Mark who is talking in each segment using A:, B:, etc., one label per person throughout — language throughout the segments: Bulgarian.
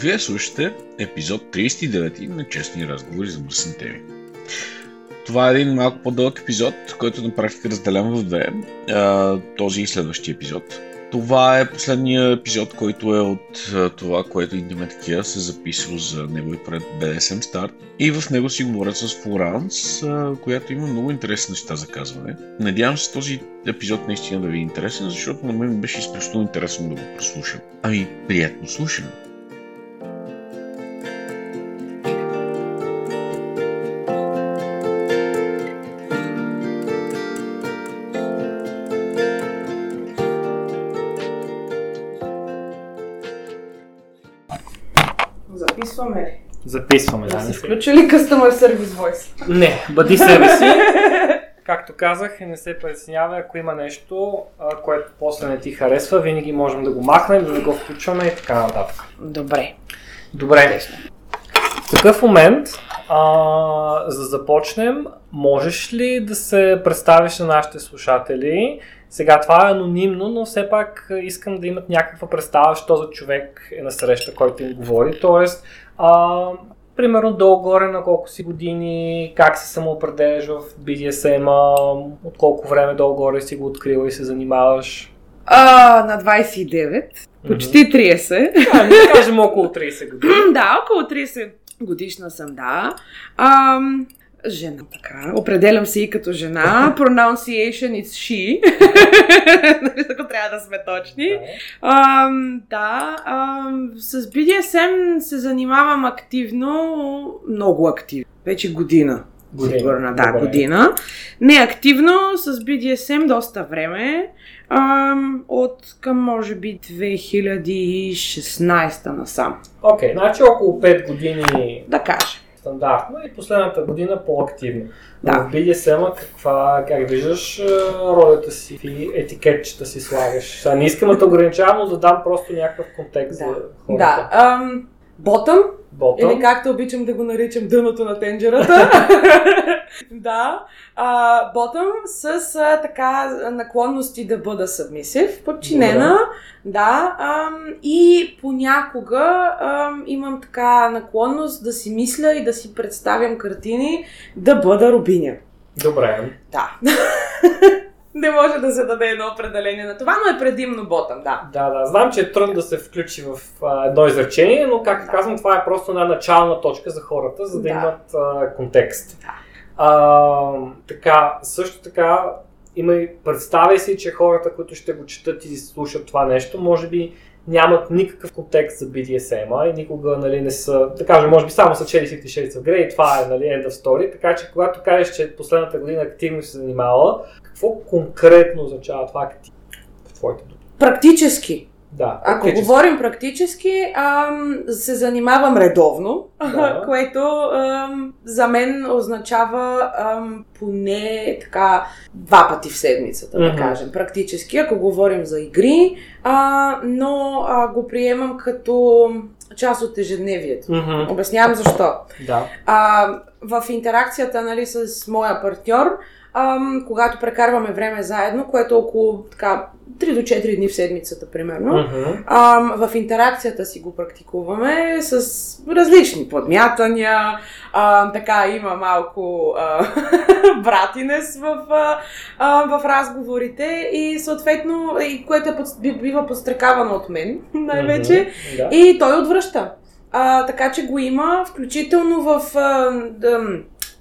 A: Вие слушате епизод 39 на Честни разговори за мръсни теми. Това е един малко по-дълъг епизод, който на практика разделям в две. Този и следващия епизод. Това е последния епизод, който е от това, което Intimate Kia се записал за негови пред BDSM Start. И в него си говорят с Флоранс, която има много интересни неща за казване. Надявам се този епизод наистина да ви е интересен, защото на мен беше изключително интересно да го прослушам. Ами, приятно слушане!
B: Записваме,
C: да.
B: Да
C: не
B: се
C: се-
B: включи ли Customer Service Voice?
C: Не, бъди себе си. Както казах, не се притеснявай, ако има нещо, което после не ти харесва, винаги можем да го махнем, да го включваме и така нататък.
B: Добре.
C: Добре. В такъв момент, а, за да започнем, можеш ли да се представиш на нашите слушатели? Сега това е анонимно, но все пак искам да имат някаква представа, що за човек е на среща, който им говори. Тоест, а, примерно долу-горе на колко си години, как се самоопределяш в BDSM, от колко време долу-горе си го открила и се занимаваш.
B: А, на 29, почти 30.
C: А, да кажем около 30 години.
B: да, около 30 годишна съм, да. Ам, жена, така. Определям се и като жена. Pronunciation is she. Ако трябва да сме точни. Ам, да, ам, с BDSM се занимавам активно, много активно. Вече година.
C: Година,
B: Сигурно, да,
C: добре.
B: година. Не активно, с BDSM доста време. Ам, от към, може би, 2016 насам.
C: Окей, значи около 5 години
B: Да кажа.
C: Стандартно и последната година по-активно.
B: Да.
C: В BDSM каква, как виждаш ролята си и етикетчета си слагаш? Сега не искам да ограничавам, но да дам просто някакъв контекст за хората.
B: Да. Ам, ботъм,
C: Ботъм.
B: или както обичам да го наричам дъното на тенджерата. да. Ботъм с а, така наклонности да бъда събмисив, подчинена. Да. Ам, и понякога ам, имам така наклонност да си мисля и да си представям картини да бъда рубиня.
C: Добре.
B: Да. Не може да се даде едно определение на това, но е предимно ботъм, да.
C: Да, да. Знам, че е трудно да се включи в а, едно изречение, но както казвам, това е просто една начална точка за хората, за да,
B: Да.
C: имат а, контекст.
B: Да.
C: А, така, също така, има и представя си, че хората, които ще го четат и слушат това нещо, може би нямат никакъв контекст за BDSM и никога нали, не са, да кажем, може би само са чели Fifty Shades of Grey и това е нали, end of story, така че когато кажеш, че последната година активно се занимавала, какво конкретно означава това в твоите думи?
B: Практически.
C: Да,
B: Ако
C: практически.
B: говорим практически, ам, се занимавам редовно,
C: Да.
B: което ам, за мен означава ам, поне така два пъти в седмицата, да кажем. Практически, ако говорим за игри, а, но а, го приемам като част от ежедневието. Обяснявам защо.
C: Да.
B: А, в интеракцията нали, с моя партньор, ам, когато прекарваме време заедно, което е около така, 3 до 4 дни в седмицата, примерно,
C: Мгм.
B: ам, в интеракцията си го практикуваме с различни подмятания. А, така, има малко а, братинес в, а, а, в разговорите и съответно, и което е под, бива подстрекавано от мен най-вече.
C: Да.
B: И той отвръща. А, така че го има, включително в а, да,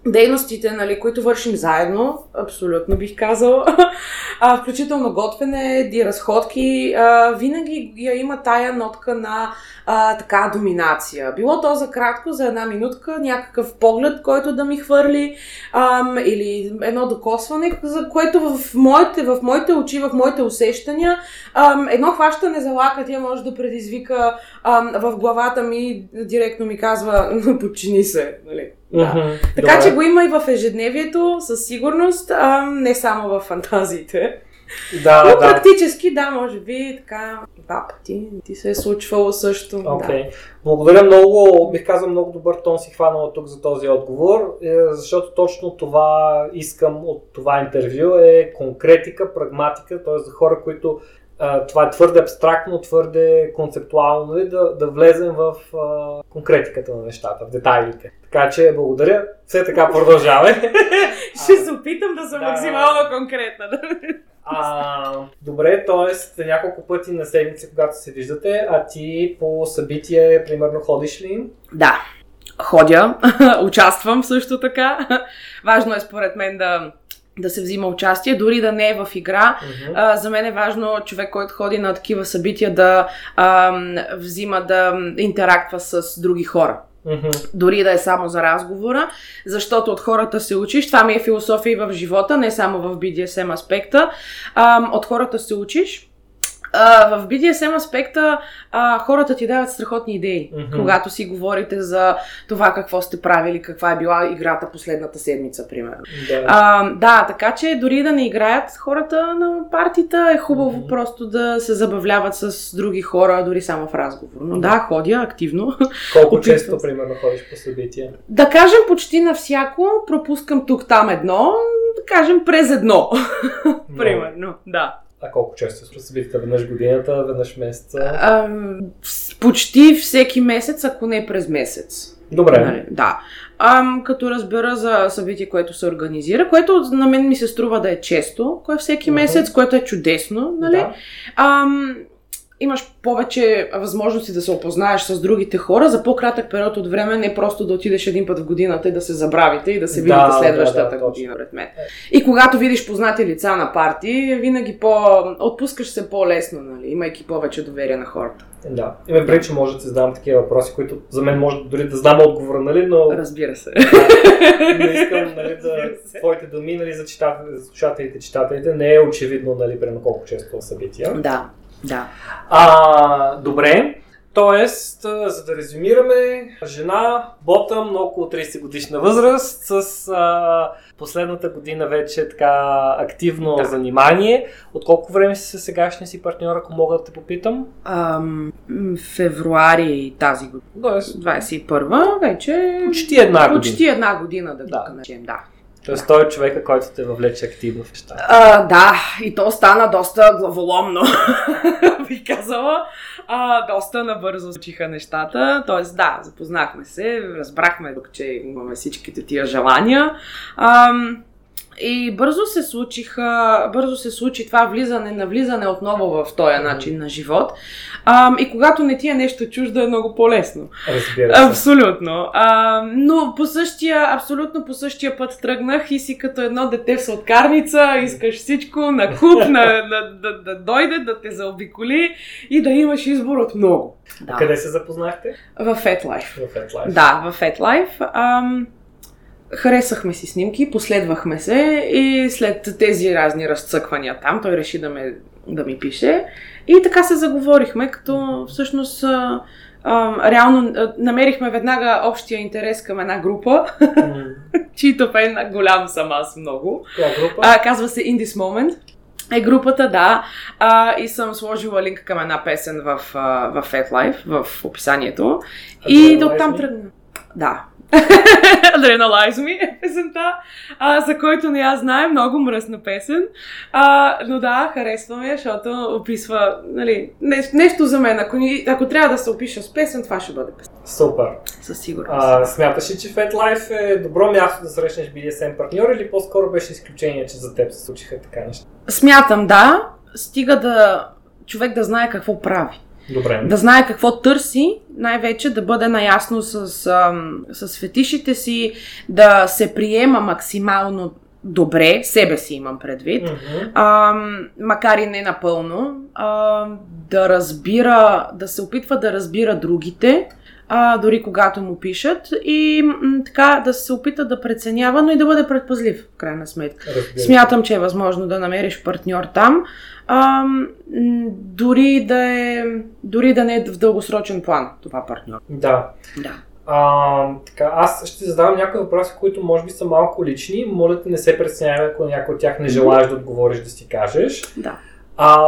B: дейностите, нали, които вършим заедно, абсолютно бих казал, а, включително готвене, ди разходки, а, винаги я има тая нотка на а, така доминация. Било то за кратко, за една минутка, някакъв поглед, който да ми хвърли, ам, или едно докосване, за което в моите, в моите очи, в моите усещания, ам, едно хващане за лакътя може да предизвика ам, в главата ми, директно ми казва, подчини се. Нали? Да.
C: Мгм,
B: Така
C: добре.
B: че го има и в ежедневието, със сигурност, а, не само в фантазиите.
C: Да,
B: Но
C: да.
B: практически, да, може би така два пъти ти се е случвало също.
C: Окей. Благодаря много, бих казал много добър тон си хванала тук за този отговор, е, защото точно това искам от това интервю е конкретика, прагматика, т.е. за хора, които това е твърде абстрактно, твърде концептуално, нали, да, да влезем в а, конкретиката на нещата, в детайлите. Така че благодаря, все така продължавай.
B: Да. Ще се опитам да съм
C: Да.
B: максимално конкретна.
C: А, добре, т.е. няколко пъти на седмица, когато се виждате, а ти по събитие, примерно, ходиш ли?
B: Да, ходя, участвам също така. Важно е според мен да, да се взима участие, дори да не е в игра.
C: Мгм.
B: А, за мен е важно човек, който ходи на такива събития, да ам, взима да интерактва с други хора. Дори да е само за разговора, защото от хората се учиш. Това ми е философия и в живота, не само в BDSM аспекта. От хората се учиш. А, в BDSM аспекта а, хората ти дават страхотни идеи,
C: Мгм.
B: когато си говорите за това какво сте правили, каква е била играта последната седмица, примерно.
C: Да.
B: А, да, така че дори да не играят хората на партита, е хубаво
C: Мгм.
B: просто да се забавляват с други хора, дори само в разговор. Но да, ходя активно.
C: Колко често, примерно, ходиш по събития?
B: Да кажем почти на всяко, пропускам тук-там едно, да кажем през едно. Примерно, да.
C: А колко често се събитията? Веднъж годината, веднъж месеца?
B: С- почти всеки месец, ако не през месец.
C: Добре.
B: Нали, да. Ам, като разбера за събитие, което се организира, което на мен ми се струва да е често, кое всеки месец, което е чудесно, нали?
C: Да.
B: Ам, имаш повече възможности да се опознаеш с другите хора за по-кратък период от време, не просто да отидеш един път в годината и да се забравите и да се
C: Да,
B: видите
C: да,
B: следващата
C: да, точно.
B: година, пред мен. И когато видиш познати лица на парти, винаги по... отпускаш се по-лесно, нали? имайки повече доверие на хората.
C: Да. Има преди, че може да ти задам такива въпроси, които за мен може дори да знам отговора, нали, но
B: Разбира се.
C: не искам нали, да твоите думи нали, за, читатели, за слушателите, читателите не е очевидно, нали, примерно колко често събития.
B: да, да.
C: А, добре. Тоест, за да резюмираме, жена, ботъм, около 30 годишна възраст, с а, последната година вече така активно
B: Да.
C: занимание. От колко време си със сегашния си партньор, ако мога да те попитам?
B: Ам, февруари тази година,
C: Тоест,
B: 21 вече...
C: почти една година.
B: Почти една година, да,
C: Да.
B: да. да.
C: Тоест, той е човека, който те въвлече активно в нещата.
B: Да, и то стана доста главоломно, бих казала. А, доста набързо случиха нещата. Тоест, да, запознахме се, разбрахме че имаме всичките тия желания. Ам, и бързо се случиха, бързо се случи това влизане, навлизане отново в този начин на живот. Ам, и когато не ти е нещо чуждо, е много по-лесно.
C: Разбира се.
B: Абсолютно. А, но по същия, абсолютно по същия път тръгнах и си като едно дете в сладкарница, искаш всичко на куп, на, на, да, да дойде, да те заобиколи и да имаш избор от много. Да.
C: Къде се запознахте?
B: В FetLife.
C: В FetLife.
B: Да, в FetLife. Ам, харесахме си снимки, последвахме се и след тези разни разцъквания там, той реши да, ме, да ми пише. И така се заговорихме, като всъщност а, а, реално а, намерихме веднага общия интерес към една група,
C: М,
B: чието фен голям съм аз много.
C: Коя група?
B: А, казва се In This Moment. Е групата, да. А, и съм сложила линк към една песен в, а, в FetLife, в описанието. И
C: Adrenalize
B: до там тръгна. Да. Adrenalize Me е песента, а, за който не я знае, много мръсна песен. А, но да, харесваме, защото описва нали, не, нещо за мен. Ако, ни, ако трябва да се опиша с песен, това ще бъде песен.
C: Супер.
B: Със сигурност.
C: А, смяташ ли, че FetLife е добро място да срещнеш BDSM партньор или по-скоро беше изключение, че за теб се случиха така неща?
B: Смятам, да. Стига да човек да знае какво прави.
C: Добре.
B: да знае какво търси, най-вече да бъде наясно с, ам, с фетишите си, да се приема максимално добре, себе си имам предвид,
C: Мгм.
B: ам, макар и не напълно, ам, да разбира, да се опитва да разбира другите, а, дори когато му пишат и м, така да се опита да преценява, но и да бъде предпазлив, в крайна сметка.
C: Разбира.
B: Смятам, че е възможно да намериш партньор там, ам, м, дори, да е, дори да не е в дългосрочен план това партньор.
C: Да.
B: Да.
C: А, така, аз ще задавам някои въпроси, които може би са малко лични. Моля те не се преснява, ако някой от тях не желаеш да отговориш да си кажеш.
B: Да.
C: А,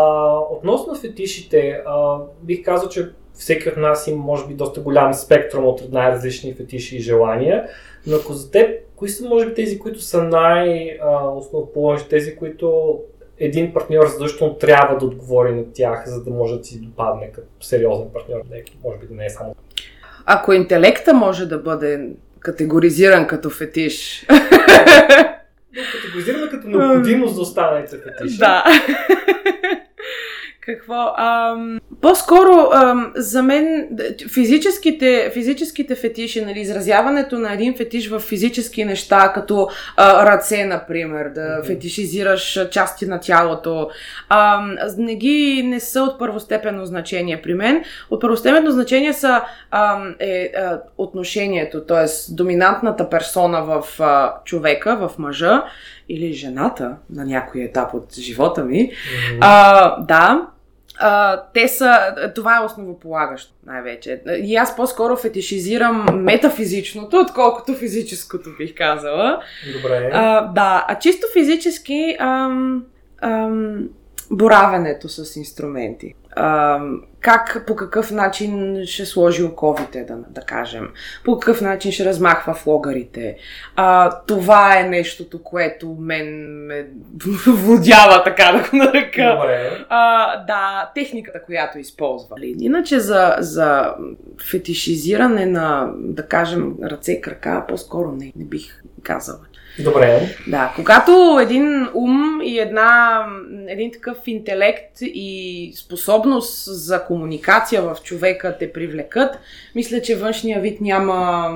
C: относно фетишите, а, бих казал, че всеки от нас има, може би, доста голям спектрум от най-различни фетиши и желания. Но ако за теб, кои са, може би, тези, които са най-основоположни, тези, които един партньор задължително трябва да отговори на тях, за да може да си допадне като сериозен партньор, може би да не е само.
B: Ако интелекта може да бъде категоризиран като фетиш,
C: Да категоризираме като необходимост за останалите фетиши.
B: Да. Какво? Ам, по-скоро ам, за мен физическите, физическите фетиши, нали, изразяването на един фетиш в физически неща, като а, ръце, например, да
C: Мгм.
B: фетишизираш части на тялото, ам, не ги не са от първостепенно значение при мен. От първостепенно значение са ам, е, а, отношението, т.е. доминантната персона в а, човека, в мъжа или жената на някой етап от живота ми.
C: Мгм.
B: А, да. А, те са. Това е основополагащо, най-вече. И аз по-скоро фетишизирам метафизичното, отколкото физическото, бих казала.
C: Добре.
B: А, да, а чисто физически. Ам, ам, боравенето с инструменти. Ам, как, по какъв начин ще сложи оковите, да, да кажем. По какъв начин ще размахва флогарите. А, това е нещото, което мен ме водява, така да го нарека.
C: Добре.
B: А, да, техниката, която използва. Иначе за, за фетишизиране на, да кажем, ръце, крака, по-скоро не, не бих казала.
C: Добре.
B: Да, когато един ум и една, един такъв интелект и способност за комуникация в човека те привлекат, мисля, че външния вид няма,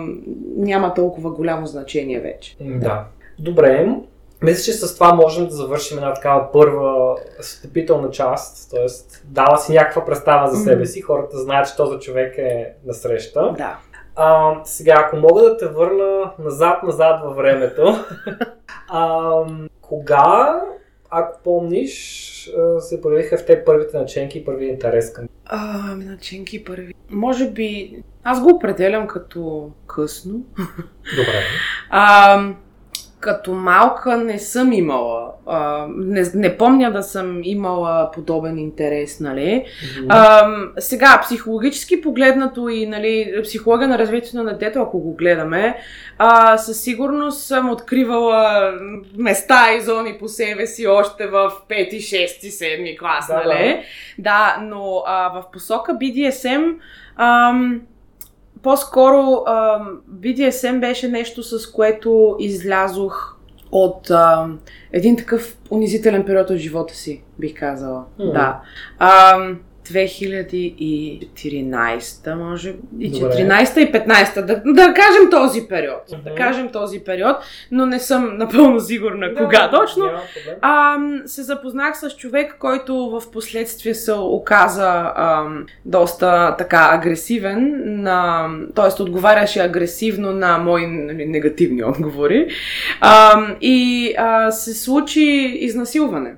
B: няма толкова голямо значение вече.
C: Да. Добре. Мисля, че с това можем да завършим една такава първа встъпителна част, т.е. дава си някаква представа за себе си, хората знаят, че този човек е насреща.
B: Да.
C: А, сега, ако мога да те върна назад-назад във времето, а, кога, ако помниш, се появиха в те първите наченки и първи интерес към
B: А, начинки първи. Може би, аз го определям като късно.
C: Добре.
B: А, като малка не съм имала. А, не, не помня да съм имала подобен интерес, нали? А, сега, психологически погледнато и нали, психология на развитието на детето, ако го гледаме, а, със сигурност съм откривала места и зони по себе си още в 5, 6, 7 клас,
C: Да,
B: нали? Да, но а, в посока BDSM ам, по-скоро ам, BDSM беше нещо, с което излязох от ам, един такъв унизителен период от живота си, бих казала.
C: М.
B: Да. Ам, 2014, може и
C: Добре.
B: 14 и 15, да, да кажем този период. Да
C: Мгм.
B: кажем този период, но не съм напълно сигурна
C: Да,
B: кога точно. А, се запознах с човек, който в последствие се оказа ам, доста така агресивен, на, т.е. отговаряше агресивно на мои нали, негативни отговори. Ам, и а, се случи изнасилване.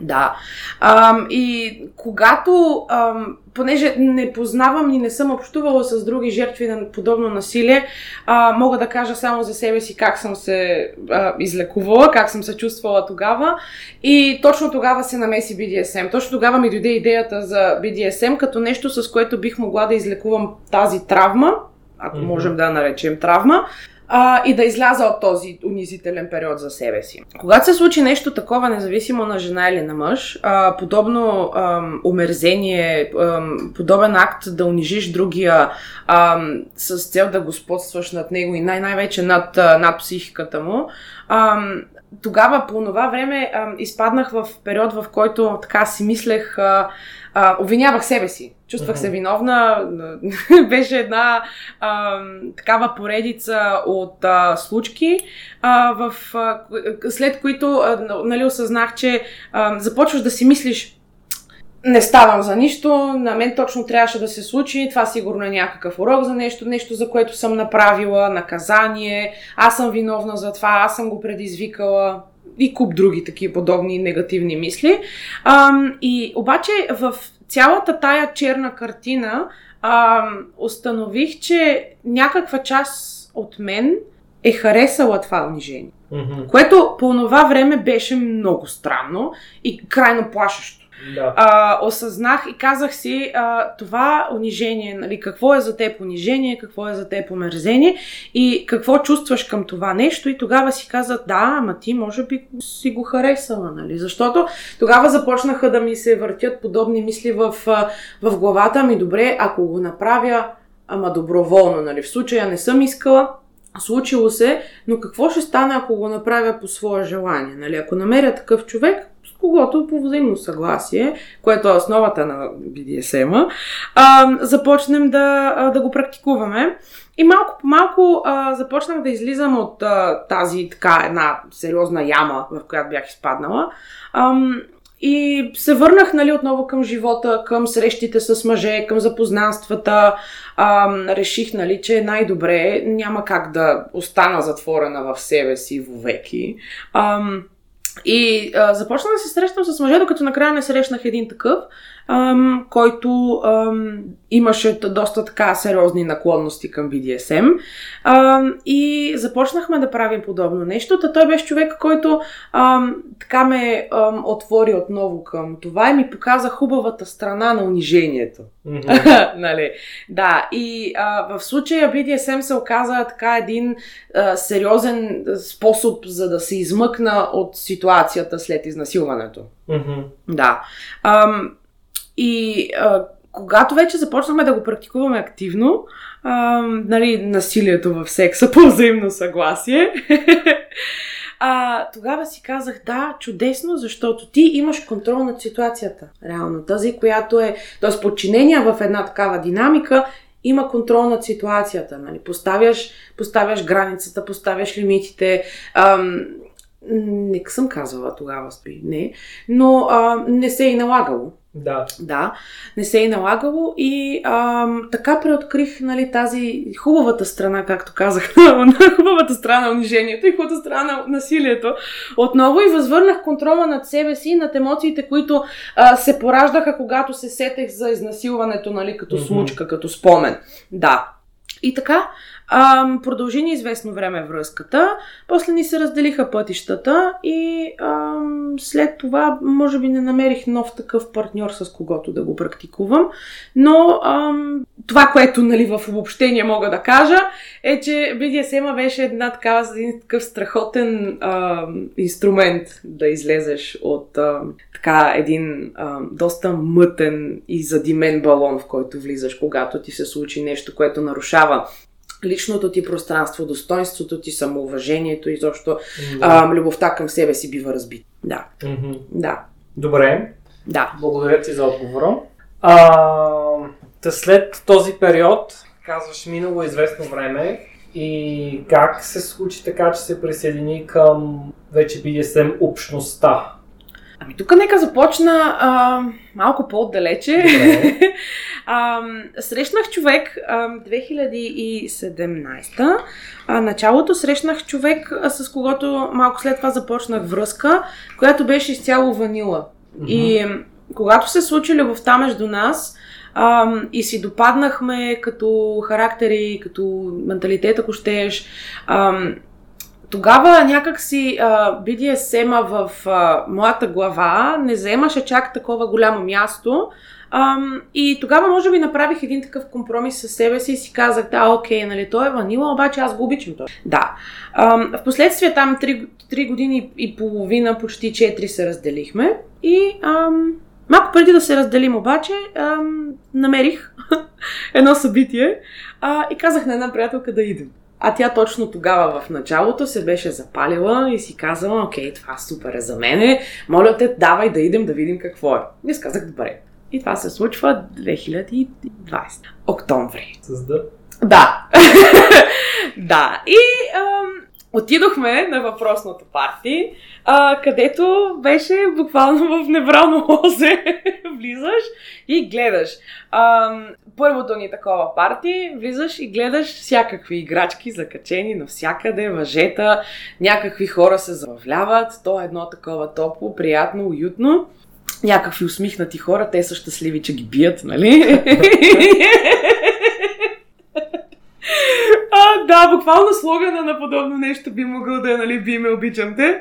B: Да. Ам, и когато, ам, понеже не познавам и не съм общувала с други жертви на подобно насилие, а, мога да кажа само за себе си как съм се а, излекувала, как съм се чувствала тогава. И точно тогава се намеси BDSM. Точно тогава ми дойде идеята за BDSM като нещо, с което бих могла да излекувам тази травма, ако
C: Мгм.
B: можем да я наречем травма, а, и да изляза от този унизителен период за себе си. Когато се случи нещо такова, независимо на жена или на мъж, а, подобно ам, омерзение, ам, подобен акт да унижиш другия ам, с цел да господстваш над него и най- най-вече над, над психиката му, ам, тогава по това време а, изпаднах в период, в който така си мислех, а, а, обвинявах себе си. Чувствах се виновна. Беше една а, такава поредица от а, случки, а, в, а, след които а, нали, осъзнах, че а, започваш да си мислиш не ставам за нищо, на мен точно трябваше да се случи, това сигурно е някакъв урок за нещо, нещо за което съм направила, наказание, аз съм виновна за това, аз съм го предизвикала и куп други такива подобни негативни мисли. Ам, и обаче в цялата тая черна картина ам, установих, че някаква част от мен е харесала това унижение.
C: Мгм.
B: Което по това време беше много странно и крайно плашещо.
C: Да.
B: А, осъзнах и казах си а, това унижение, нали, какво е за теб унижение, какво е за теб омерзение и какво чувстваш към това нещо? И тогава си казах да, ама ти може би си го харесала, нали, защото тогава започнаха да ми се въртят подобни мисли в, в главата ми, добре, ако го направя, ама доброволно, нали, в случая не съм искала, случило се, но какво ще стане, ако го направя по свое желание, нали, ако намеря такъв човек, когото по взаимно съгласие, което е основата на BDSM-а, а, започнем да, а, да го практикуваме. И малко по малко а, започнах да излизам от а, тази така една сериозна яма, в която бях изпаднала. Ам, и се върнах нали, отново към живота, към срещите с мъже, към запознанствата. Ам, реших, нали, че най-добре, няма как да остана затворена в себе си вовеки. Ам, и а, започнах да се срещам с мъже, докато накрая не срещнах един такъв, ам, който ам, имаше доста така сериозни наклонности към BDSM. Ам, и започнахме да правим подобно нещо. Та той беше човек, който ам, така ме ам, отвори отново към това и ми показа хубавата страна на унижението.
C: Мгм.
B: нали? Да, и а, в случая BDSM се оказа така един а, сериозен способ за да се измъкна от ситуацията след изнасилването.
C: Мгм.
B: Да. Ам, и а, когато вече започнахме да го практикуваме активно, ам, нали, насилието в секса по взаимно съгласие, а, тогава си казах, да, чудесно, защото ти имаш контрол над ситуацията. Реално. Тази, която е, т.е. подчинение в една такава динамика, има контрол над ситуацията. Нали? Поставяш, поставяш границата, поставяш лимитите. Ам, не съм казвала тогава, стои, не, но а, не се е и налагало.
C: Да.
B: Да, не се е налагало и ам, така преоткрих нали, тази хубавата страна, както казах, на хубавата страна на унижението и хубавата страна на насилието. Отново и възвърнах контрола над себе си, над емоциите, които а, се пораждаха, когато се сетех за изнасилването, нали, като случка, като спомен. Да. И така, ам, продължи ни известно време връзката, после ни се разделиха пътищата и ам, след това, може би, не намерих нов такъв партньор, с когото да го практикувам, но ам, това, което нали, в обобщение мога да кажа, е, че BDSM беше една такава, един такъв страхотен ам, инструмент да излезеш от ам, така един ам, доста мътен и задимен балон, в който влизаш, когато ти се случи нещо, което нарушава личното ти пространство, достоинството ти, самоуважението, изобщо а, любовта към себе си бива разбита. Да,
C: Мгм.
B: да,
C: Добре,
B: да.
C: благодаря ти за отговора. А, та след този период, казваш, минало известно време и как се случи така, че се присъедини към вече BDSM общността?
B: Ами тук нека започна а, малко по-отдалече. А, срещнах човек а, 2017. А, началото срещнах човек, а, с когото малко след това започнах връзка, която беше изцяло ванила. И м, когато се случи любовта между нас ам, и си допаднахме като характери, като менталитет, ако щеш, ам, тогава някак си а, BDSM-а в а, моята глава не заемаше чак такова голямо място. Ам, и тогава може би направих един такъв компромис със себе си и си казах, да, окей, нали, той е ванила, обаче аз го обичам той. Да. Ам, впоследствие там 3, 3 години и половина, почти 4 се разделихме и ам, малко преди да се разделим обаче, ам, намерих едно събитие а, и казах на една приятелка да идем. А тя точно тогава в началото се беше запалила и си казала, окей, това супер е за мене, моля те, давай да идем да видим какво е. И аз казах, добре. И това се случва 2020. Октомври.
C: С да.
B: Да. да. И ам, отидохме на въпросното парти, а, където беше буквално в неврално лозе. Влизаш и гледаш. Ам, първото ни такова парти, влизаш и гледаш всякакви играчки закачени навсякъде, въжета, някакви хора се забавляват, то е едно такова топло, приятно, уютно. Някакви усмихнати хора, те са щастливи, че ги бият, нали? да, буквално слогана на подобно нещо би могъл да е, нали, би ме обичам те.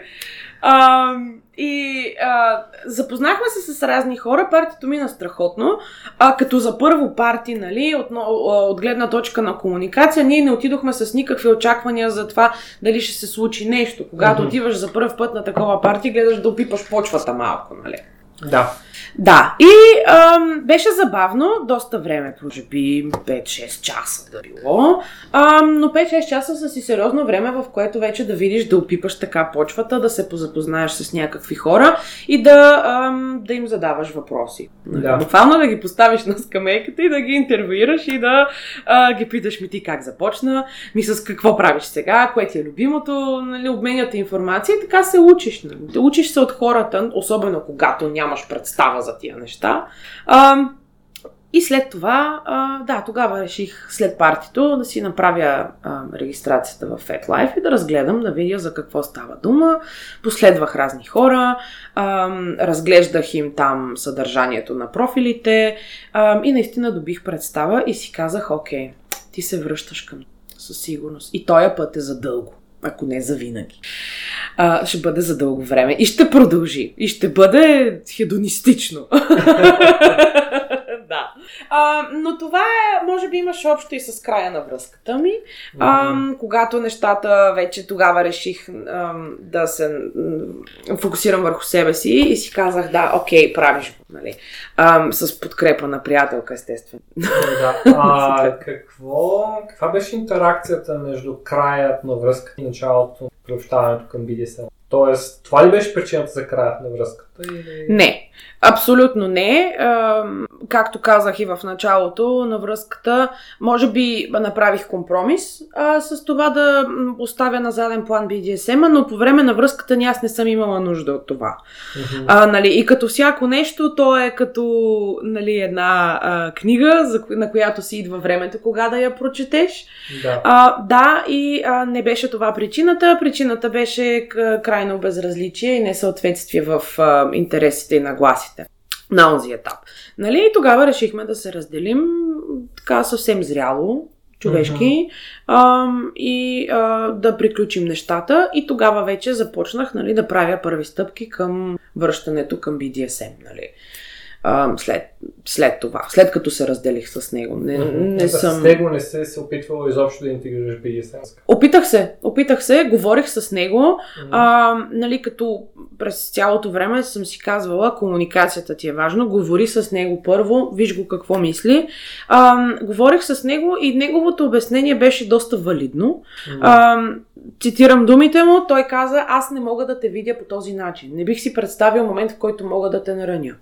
B: А, и а, запознахме се с разни хора, партито мина страхотно, а, като за първо парти, нали, от, от гледна точка на комуникация, ние не отидохме с никакви очаквания за това дали ще се случи нещо. Когато mm-hmm. отиваш за първ път на такова парти, гледаш да опипаш почвата малко, нали.
C: Да.
B: Да, и ам, беше забавно, доста време, може би 5-6 часа да било, ам, но 5-6 часа са си сериозно време, в което вече да видиш да опипаш така почвата, да се позапознаеш с някакви хора и да, ам, да им задаваш въпроси.
C: Да.
B: Буквално да ги поставиш на скамейката и да ги интервюираш и да а, ги питаш ми ти как започна, ми с какво правиш сега, кое ти е любимото, нали, обменяте информация и така се учиш. Нали. Учиш се от хората, особено когато нямаш представа за тия неща. А, и след това, а, да, тогава реших след партито да си направя а, регистрацията в FetLife и да разгледам, да видя за какво става дума. Последвах разни хора, а, разглеждах им там съдържанието на профилите а, и наистина добих представа и си казах, окей, ти се връщаш към със сигурност. И този път е за дълго ако не за винаги. А, ще бъде за дълго време и ще продължи. И ще бъде хедонистично. А, но това е, може би имаш общо и с края на връзката ми. А, когато нещата вече тогава реших а, да се фокусирам върху себе си и си казах, да, окей, правиш го. Нали? А, с подкрепа на приятелка, естествено.
C: Да. А, какво, каква беше интеракцията между краят на връзката и началото на приобщаването към BDSM? Тоест, това ли беше причината за краят на връзката? Или...
B: Не, абсолютно не. А, както казах и в началото на връзката, може би направих компромис а, с това да оставя на заден план BDSM, но по време на връзката ни аз не съм имала нужда от това.
C: Мгм.
B: А, нали, и като всяко нещо, то е като нали, една а, книга, за, на която си идва времето, кога да я прочетеш.
C: Да.
B: А, да, и а, не беше това причината. Причината беше крайно безразличие и несъответствие в а, интересите и нагласите на онзи етап. Нали? И тогава решихме да се разделим така съвсем зряло, човешки, ам, и а, да приключим нещата. И тогава вече започнах нали, да правя първи стъпки към връщането към BDSM. Нали? След, след това, след като се разделих с него. Не, не
C: Да,
B: съм...
C: С него не се се опитвала изобщо да интегрираш BDSM.
B: Опитах се, опитах се, говорих с него, а, нали, като през цялото време съм си казвала, комуникацията ти е важно, говори с него първо, виж го какво мисли. А, говорих с него и неговото обяснение беше доста валидно. А, цитирам думите му, той каза, аз не мога да те видя по този начин. Не бих си представил момент, в който мога да те нараня.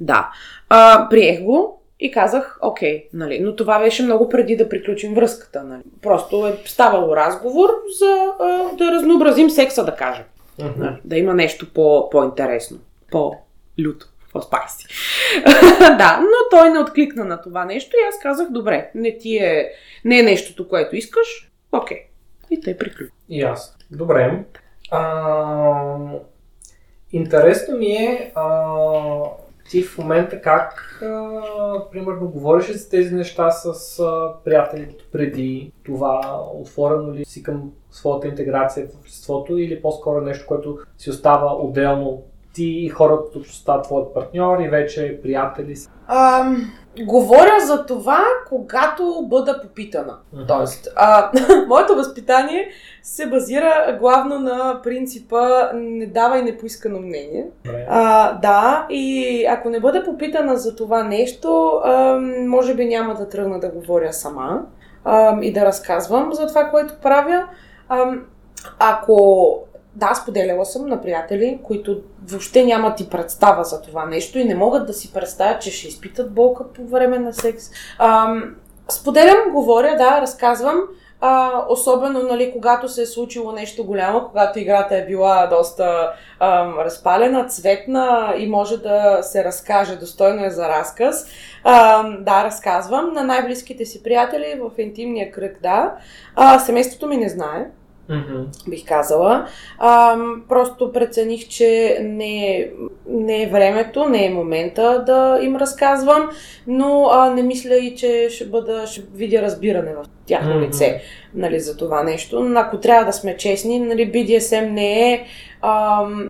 B: Да. А, приех го и казах, окей, нали, но това беше много преди да приключим връзката. Нали. Просто е ставало разговор за а, да разнообразим секса, да кажем. Нали, да има нещо по, по-интересно, по-люто, по-спайси. да, но той не откликна на това нещо и аз казах, добре, не ти е, не е нещото, което искаш, окей. И той приключи.
C: И аз. Добре. А, интересно ми е а, ти в момента как а, примерно говориш за тези неща с а, приятелите преди това? Отворено ли си към своята интеграция в обществото или по-скоро нещо, което си остава отделно ти и хората, които стават твоят партньор и вече приятели?
B: Ам, говоря за това, когато бъда попитана.
C: Мгм.
B: Тоест, а, моето възпитание се базира главно на принципа не давай непоискано мнение.
C: Добре.
B: А, да, и ако не бъда попитана за това нещо, а, може би няма да тръгна да говоря сама. ам, и да разказвам за това, което правя. Ам, ако да, споделяла съм на приятели, които въобще нямат и представа за това нещо и не могат да си представят, че ще изпитат болка по време на секс. Ам, споделям, говоря, да, разказвам. А, особено, нали, когато се е случило нещо голямо, когато играта е била доста ам, разпалена, цветна и може да се разкаже, достойно е за разказ. Ам, да, разказвам на най-близките си приятели в интимния кръг, да. А, семейството ми не знае,
C: Mm-hmm.
B: бих казала. А, просто прецених, че не е, не е времето, не е момента да им разказвам, но а, не мисля и, че ще, бъда, ще видя разбиране в тяхно
C: Мгм.
B: лице нали, за това нещо. Ако трябва да сме честни, нали, BDSM не е ам,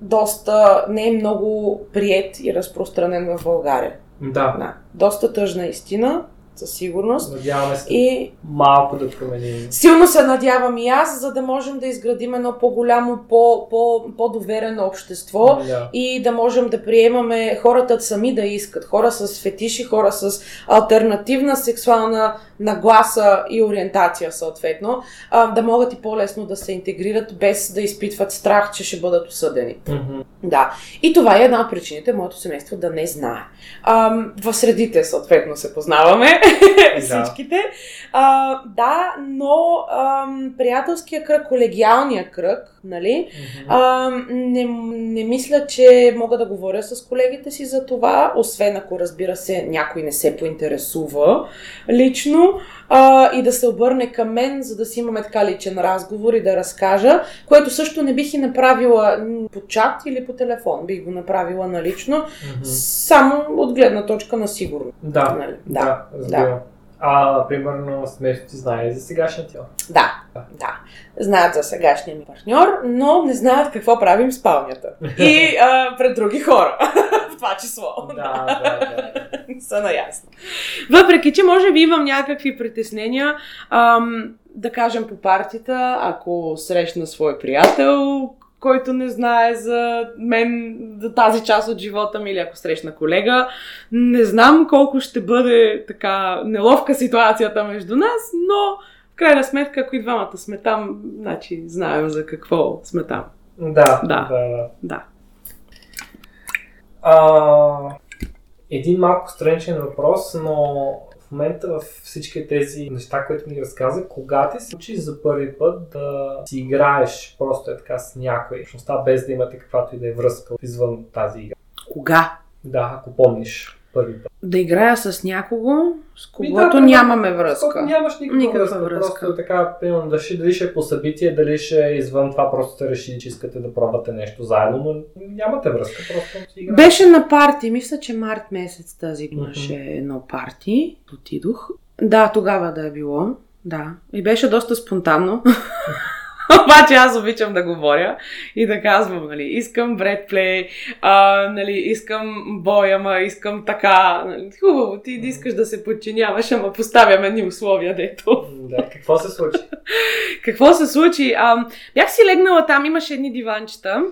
B: доста, не е много прият и разпространен в България.
C: Да,
B: Да. Доста тъжна истина, със сигурност.
C: надяваме се
B: И
C: малко да променим.
B: Силно се надявам и аз, за да можем да изградим едно по-голямо, по, по, по-доверено общество
C: Да.
B: и да можем да приемаме хората сами да искат. Хора с фетиши, хора с альтернативна сексуална нагласа и ориентация съответно, а, да могат и по-лесно да се интегрират без да изпитват страх, че ще бъдат осъдени.
C: Мгм.
B: Да. И това е една от причините моето семейство да не знае. Ам, в средите, съответно, се познаваме всичките. А, да, но ам, приятелския кръг, колегиалния кръг, нали,
C: Мгм.
B: ам, не, не мисля, че мога да говоря с колегите си за това, освен ако, разбира се, някой не се поинтересува лично а, и да се обърне към мен, за да си имаме така личен разговор и да разкажа, което също не бих и направила по чат или по телефон, бих го направила налично,
C: Мгм.
B: само от гледна точка на сигурност.
C: Да,
B: Нали?
C: да, разбирам. А, примерно, ти знае за сегашния ти?
B: Да, да. Знаят за сегашния ми партньор, но не знаят какво правим в спалнята. И а, пред други хора. в това число.
C: Да, да, да.
B: Не са наясно. Въпреки, че може би имам някакви притеснения, ам, да кажем по партията, ако срещна свой приятел, който не знае за мен, за тази част от живота ми, или ако срещна колега, не знам колко ще бъде така неловка ситуацията между нас, но в крайна сметка, ако и двамата сме там, значи знаем за какво сме там.
C: Да,
B: Да.
C: да, да.
B: Да.
C: А, един малко страничен въпрос, но в момента в всички тези неща, които ми разказа, кога ти се случи за първи път да си играеш просто е така с някой, без да имате каквато и да е връзка извън тази игра?
B: Кога?
C: Да, ако помниш първи път.
B: Да играя с някого, с когото
C: примерно,
B: нямаме връзка.
C: нямаш никаква,
B: Никаква
C: връзка,
B: връзка.
C: Просто така, примерно, да ще, дали ще е по събитие, дали ще е извън това, просто сте решили, че искате да пробвате нещо заедно, но нямате връзка, просто си играете.
B: Беше на парти, мисля, че март месец тази имаше
C: Мгм.
B: едно парти. Отидох. Да, тогава да е било. Да. И беше доста спонтанно. Обаче аз обичам да говоря и да казвам, нали, искам бредплей, а, нали, искам бой, ама искам така. Нали, хубаво, ти да искаш да се подчиняваш, ама поставям едни условия, дето.
C: Да, какво се случи?
B: Какво се случи? А, бях си легнала там, имаше едни диванчета.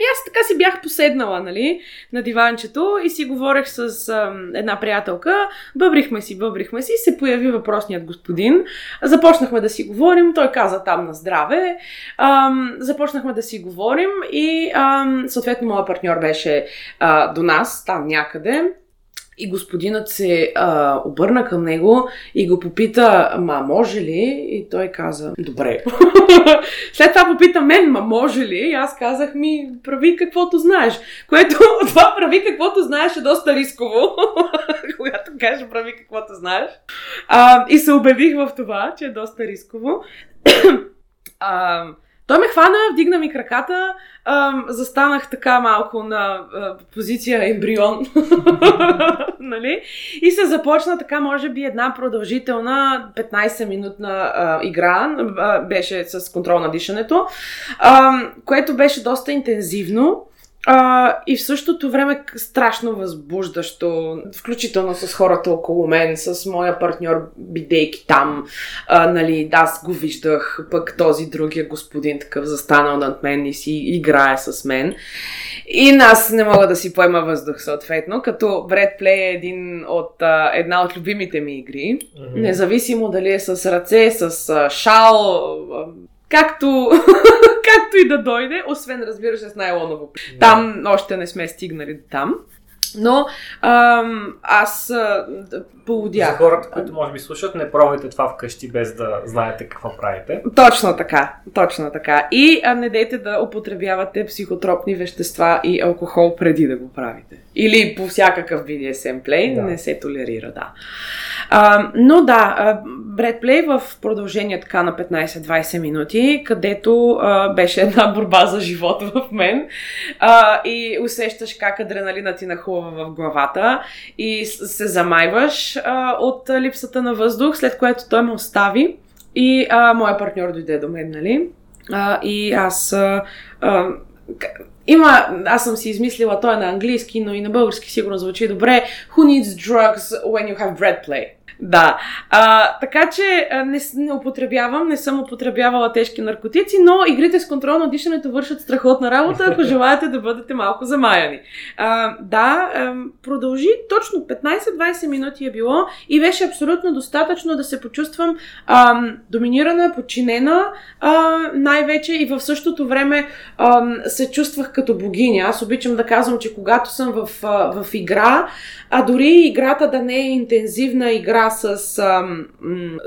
B: И аз така си бях поседнала, нали, на диванчето и си говорех с ам, една приятелка. Бъбрихме си, бъбрихме си, се появи въпросният господин. Започнахме да си говорим, той каза там на здраве. Ам, започнахме да си говорим и ам, съответно моят партньор беше а, до нас, там някъде. И господинът се а, обърна към него и го попита, ма може ли? И той каза, добре. След това попита мен, ма може ли? И аз казах ми, прави каквото знаеш. Което това прави каквото знаеш е доста рисково. Когато кажа прави каквото знаеш. А, и се убедих в това, че е доста рисково. а, той ме хвана, вдигна ми краката, ам, застанах така малко на а, позиция ембрион, нали? И се започна така, може би, една продължителна 15-минутна а, игра, а, беше с контрол на дишането, а, което беше доста интензивно. А, и в същото време страшно възбуждащо, включително с хората около мен, с моя партньор, бидейки там, а, нали, да, аз го виждах, пък този другия господин такъв застанал над мен и си играе с мен. И аз не мога да си поема въздух, съответно, като Bread Play е един от, а, една от любимите ми игри. Mm-hmm. Независимо дали е с ръце, с а, шал, а, както, както и да дойде, освен разбира се с найлоново. Там още не сме стигнали до там. Но ам, аз а, полудях.
C: За хората, които може би слушат, не пробвайте това вкъщи без да знаете какво правите.
B: Точно така, точно така. И а, не дейте да употребявате психотропни вещества и алкохол преди да го правите. Или по всякакъв BDSM плей да. не се толерира, да. А, но да, Бредплей в продължение така на 15-20 минути, където а, беше една борба за живота в мен а, и усещаш как адреналина ти нахува в главата и се замайваш а, от липсата на въздух, след което той ме остави и а, моя партньор дойде до мен, нали? А, и аз а, а, има, аз съм си измислила, той е на английски, но и на български сигурно звучи добре. Who needs drugs when you have bread play? Да. А, така че не, не употребявам, не съм употребявала тежки наркотици, но игрите с контрол на дишането вършат страхотна работа, ако желаете да бъдете малко замаяни. А, да, продължи точно 15-20 минути е било и беше абсолютно достатъчно да се почувствам а, доминирана, подчинена, а, най-вече и в същото време а, се чувствах като богиня. Аз обичам да казвам, че когато съм в, в игра, а дори играта да не е интензивна игра с ам,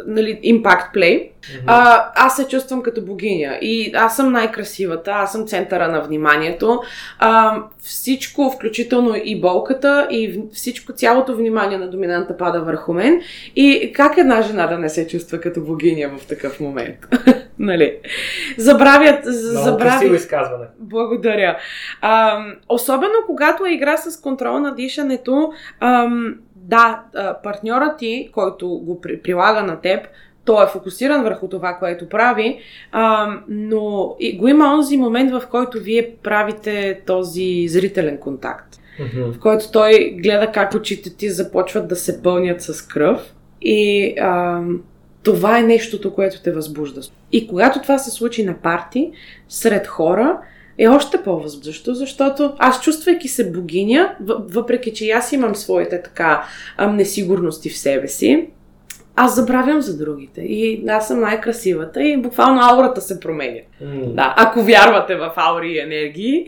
B: нали, Impact Play, mm-hmm. а, аз се чувствам като богиня. И аз съм най-красивата, аз съм центъра на вниманието. А, всичко, включително и болката, и всичко, цялото внимание на доминанта пада върху мен. И как една жена да не се чувства като богиня в такъв момент? нали? Забравят.
C: Много изказване.
B: Благодаря. А, особено когато е игра с контрол на дишането, ам, да, партньорът ти, който го прилага на теб, той е фокусиран върху това, което прави, а, но и го има онзи момент, в който вие правите този зрителен контакт, mm-hmm. в който той гледа как очите ти започват да се пълнят с кръв и а, това е нещото, което те възбужда. И когато това се случи на парти, сред хора, е още по-възбуждащо, защото аз чувствайки се богиня, въпреки че аз имам своите така несигурности в себе си, аз забравям за другите. И аз съм най-красивата и буквално аурата се променя. Mm. Да, ако вярвате в аури и енергии,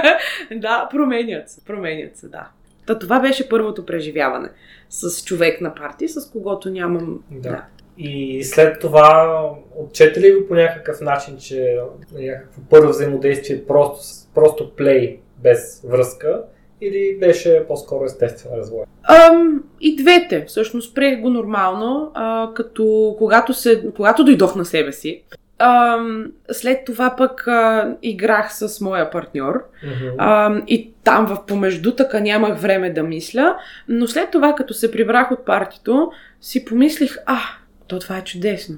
B: да, променят се, променят се, да. Та това беше първото преживяване с човек на парти, с когото нямам... Да. да.
C: И след това отчете ли го по някакъв начин, че някакво първо взаимодействие просто, просто плей без връзка или беше по-скоро естествен развой?
B: Ам, и двете. Всъщност приех го нормално, а, като когато, се, когато дойдох на себе си. Ам, след това пък а, играх с моя партньор mm-hmm. а, и там в помеждутъка нямах време да мисля, но след това като се прибрах от партито си помислих, а, то това е чудесно.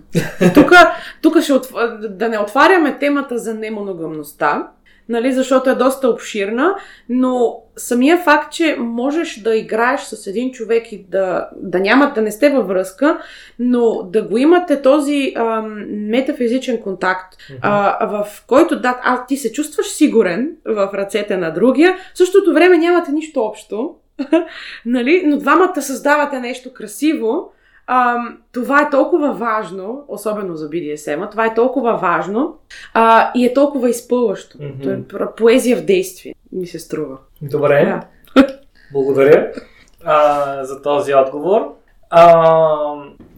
B: Тук ще отв... да не отваряме темата за немоногамността, нали, защото е доста обширна, но самия факт, че можеш да играеш с един човек и да, да няма, да не сте във връзка, но да го имате този ам, метафизичен контакт, mm-hmm. а, в който да, а, ти се чувстваш сигурен в ръцете на другия, в същото време нямате нищо общо, нали, но двамата създавате нещо красиво, а, това е толкова важно, особено за BDSM, това е толкова важно а, и е толкова изпълващо. Mm-hmm. Поезия в действие, ми се струва.
C: Добре. Да. Благодаря а, за този отговор. А,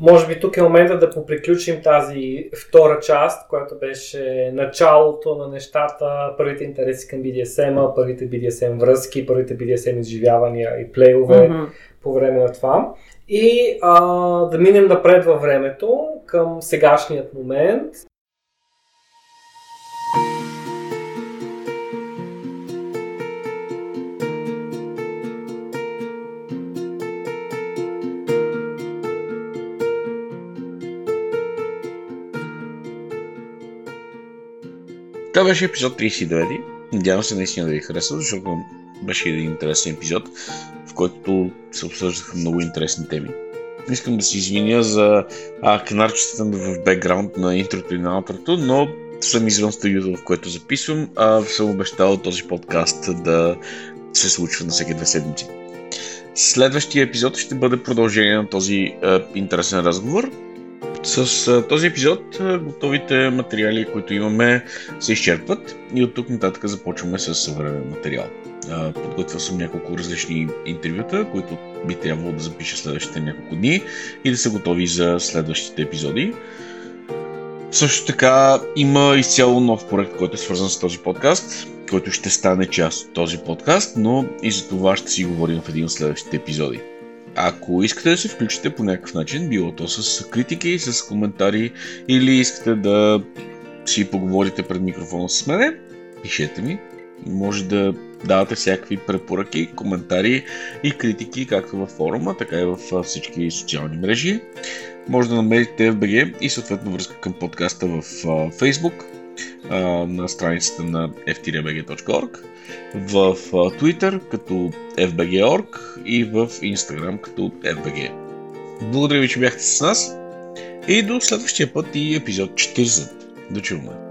C: може би тук е момента да поприключим тази втора част, която беше началото на нещата, първите интереси към BDSM, първите BDSM връзки, първите BDSM изживявания и плейове mm-hmm. по време на това. И а, да минем напред във времето към сегашният момент.
A: Това беше епизод 39. Надявам се наистина да ви хареса, защото беше един интересен епизод, който се обсъждаха много интересни теми. Искам да се извиня за а, канарчетата в бекграунд на интрото и на аутрото, но съм извън студиото, в което записвам, а съм обещал този подкаст да се случва на всеки две седмици. Следващия епизод ще бъде продължение на този е, интересен разговор. С е, този епизод е, готовите материали, които имаме, се изчерпват и от тук нататък започваме с съвременен материал. Е, подготвил съм няколко различни интервюта, които би трябвало да запиша следващите няколко дни и да са готови за следващите епизоди. Също така има изцяло нов проект, който е свързан с този подкаст, който ще стане част от този подкаст, но и за това ще си говорим в един от следващите епизоди. Ако искате да се включите по някакъв начин, било то с критики, с коментари или искате да си поговорите пред микрофона с мене, пишете ми. Може да давате всякакви препоръки, коментари и критики, както във форума, така и във всички социални мрежи. Може да намерите FBG и съответно връзка към подкаста в Facebook на страницата на ftrbg.org, в Twitter като FBG.org и в Instagram като FBG. Благодаря ви, че бяхте с нас и до следващия път и епизод 40. До чуване!